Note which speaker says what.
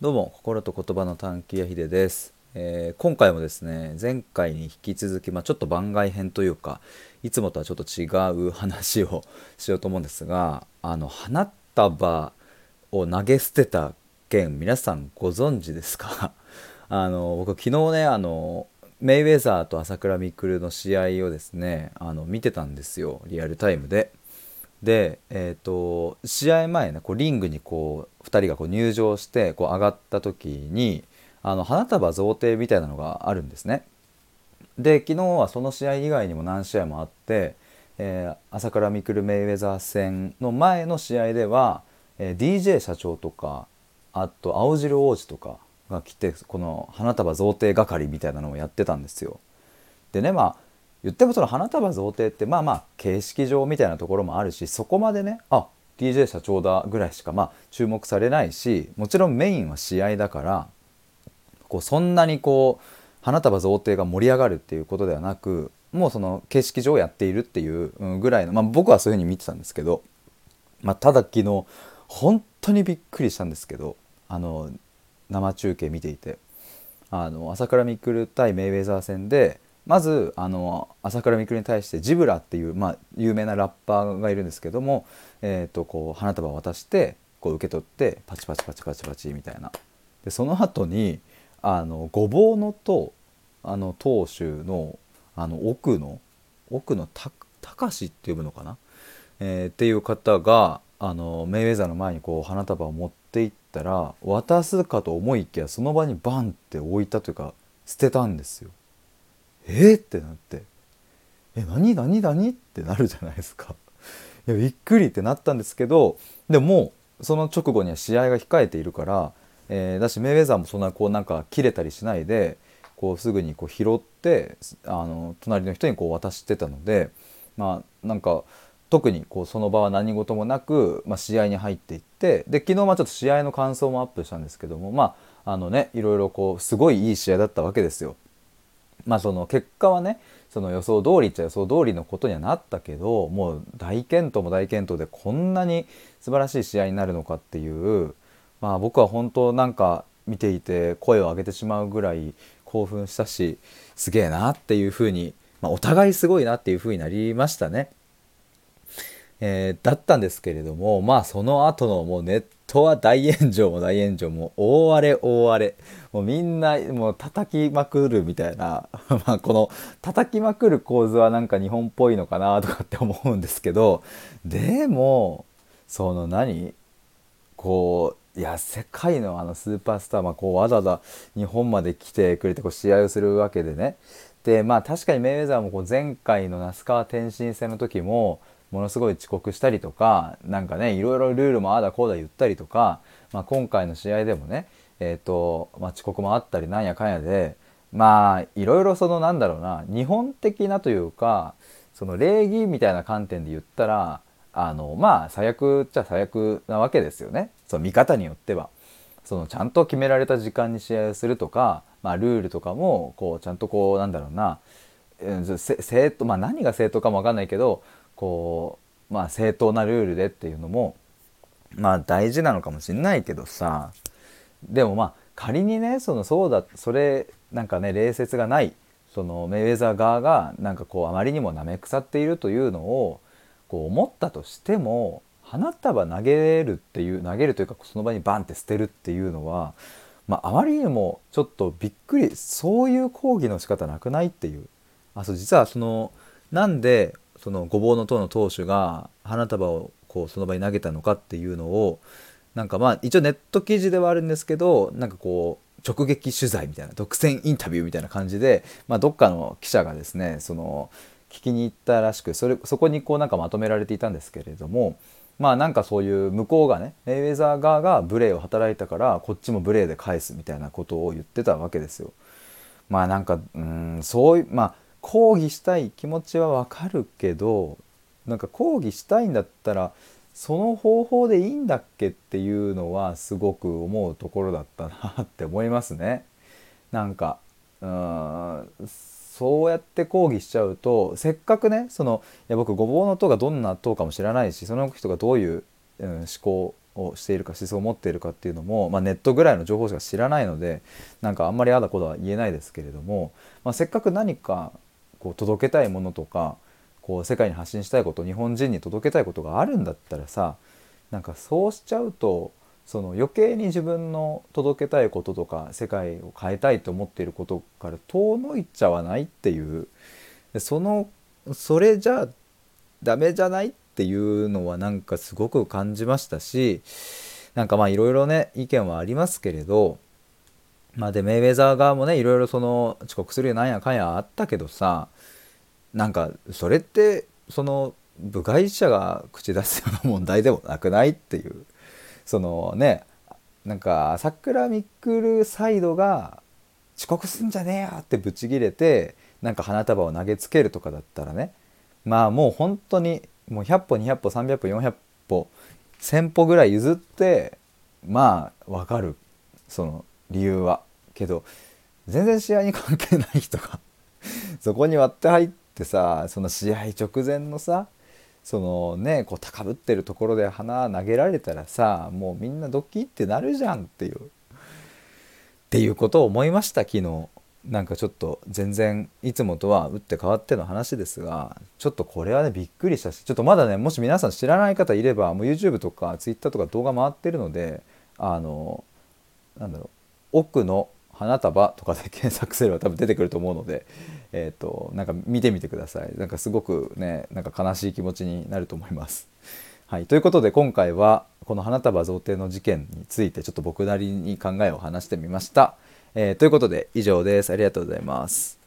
Speaker 1: どうも心と言葉の探求やひでです、えー今回もですね前回に引き続き、まあ、ちょっと番外編というかいつもとはちょっと違う話をしようと思うんですがあの花束を投げ捨てた件皆さんご存知ですか？あの僕昨日ねあのメイウェザーと朝倉未来の試合をですねあの見てたんですよリアルタイムで。で、えー、と試合前ねこうリングにこう2人がこう入場してこう上がった時にあの花束贈呈みたいなのがあるんですね。で昨日はその試合以外にも何試合もあって、えー朝倉未来メイウェザー戦の前の試合では、えー DJ 社長とかあと青汁王子とかが来てこの花束贈呈係みたいなのをやってたんですよ。でねまあ言ってもその花束贈呈ってまあまあ形式上みたいなところもあるしそこまでねあ DJ 社長だぐらいしかまあ注目されないしもちろんメインは試合だからこうそんなにこう花束贈呈が盛り上がるっていうことではなくもうその形式上やっているっていうぐらいの、まあ、僕はそういうふうに見てたんですけど、まあ、ただ昨日本当にびっくりしたんですけどあの生中継見ていてあの朝倉未来対メイウェザー戦でまずあの朝倉未来に対してジブラっていう、まあ、有名なラッパーがいるんですけども、えー、とこう花束を渡してこう受け取ってパチパチパチパチパチみたいなでその後にあのごぼうのとあの投手のあの奥の奥のたたかしって呼ぶのかな、えーっていう方があのメイウェザーの前にこう花束を持っていったら渡すかと思いきやその場にバンって置いたというか捨てたんですよ。えー、ってなって「え何何何?」ってなるじゃないですか。いやびっくりってなったんですけどでもその直後には試合が控えているから、えーだしメイウェザーもそんなこうなんか切れたりしないでこうすぐにこう拾ってあの隣の人にこう渡してたのでまあなんか特にこうその場は何事もなく、まあ、試合に入っていってで昨日まちょっと試合の感想もアップしたんですけどもまああのねいろいろこうすごいいい試合だったわけですよ。まあその結果はねその予想通りっちゃ予想通りのことにはなったけどもう大健闘も大健闘でこんなに素晴らしい試合になるのかっていうまあ僕は本当なんか見ていて声を上げてしまうぐらい興奮したしすげえなっていうふうに、まあ、お互いすごいなっていうふうになりましたね。えーだったんですけれどもまあその後のもうネットは大炎上も大炎上も大荒れ大荒れ。もうみんなもう叩きまくるみたいな。まあこの叩きまくる構図はなんか日本っぽいのかなとかって思うんですけど。でもその何？こういや世界のあのスーパースター、まあ、こうわざわざ日本まで来てくれてこう試合をするわけでね。でまあ確かにメイウェザーもこう前回の那須川天心戦の時もものすごい遅刻したりとかなんかねいろいろルールもああだこうだ言ったりとか、まあ、今回の試合でもね、えーとまあ、遅刻もあったりなんやかんやでまあいろいろそのなんだろうな日本的なというかその礼儀みたいな観点で言ったらあのまあ最悪っちゃ最悪なわけですよねその見方によっては。そのちゃんと決められた時間に試合をするとか、まあ、ルールとかもこうちゃんとこうなんだろうなうん正当まあ何が正当かも分かんないけどこうまあ正当なルールでっていうのもまあ大事なのかもしんないけどさ。でもまあ仮にねそのそうだそれなんかね礼節がないそのメイウェザー側がなんかこうあまりにもなめ腐っているというのをこう思ったとしても花束投げるっていう投げるというかその場にバンって捨てるっていうのは、まあ、あまりにもちょっとびっくりそういう抗議の仕方なくないっていう。あそう実はそのなんでそのごぼうの党の党首が花束をこうその場に投げたのかっていうのをなんかまあ一応ネット記事ではあるんですけどなんかこう直撃取材みたいな独占インタビューみたいな感じで、まあ、どっかの記者がですねその聞きに行ったらしくそれそこにこうなんかまとめられていたんですけれどもまあなんかそういう向こうがねメイウェザー側が無礼を働いたからこっちも無礼で返すみたいなことを言ってたわけですよ。まあなんかうんそういうまあ抗議したい気持ちはわかるけどなんか抗議したいんだったらその方法でいいんだっけっていうのはすごく思うところだったなって思いますね。なんかうーんそうやって抗議しちゃうとせっかくねそのいや僕ごぼうの塔がどんな塔かも知らないしその人がどういう、うん思考をしているか思想を持っているかっていうのも、まあ、ネットぐらいの情報しか知らないのでなんかあんまりあだことは言えないですけれども、まあ、せっかく何かこう届けたいものとかこう世界に発信したいこと日本人に届けたいことがあるんだったらさなんかそうしちゃうとその余計に自分の届けたいこととか世界を変えたいと思っていることから遠のいちゃわないっていうそのそれじゃダメじゃないっていうのはなんかすごく感じましたしなんかまあいろいろね意見はありますけれどまあでメイウェザー側もねいろいろその遅刻するよなんやかんやあったけどさなんかそれってその部外者が口出すような問題でもなくないっていう。そのねなんか朝倉未来サイドが遅刻すんじゃねえよってブチギレてなんか花束を投げつけるとかだったらねまあもう本当にもう100歩200歩300歩400歩1,000歩ぐらい譲ってまあ分かる。その理由は。けど全然試合に関係ない人が そこに割って入ってさその試合直前のさそのねこう高ぶってるところで花投げられたらさもうみんなドキってなるじゃんっていうっていうことを思いました昨日。なんかちょっと全然いつもとは打って変わっての話ですがちょっとこれはねびっくりしたしちょっとまだねもし皆さん知らない方いればもう YouTube とか Twitter とか動画回ってるのであのなんだろう奥の花束とかで検索すれば多分出てくると思うので、えーと、なんか見てみてくださいなんかすごくねなんか悲しい気持ちになると思います。はい、ということで今回はこの花束贈呈の事件についてちょっと僕なりに考えを話してみました。えー、ということで以上です。ありがとうございます。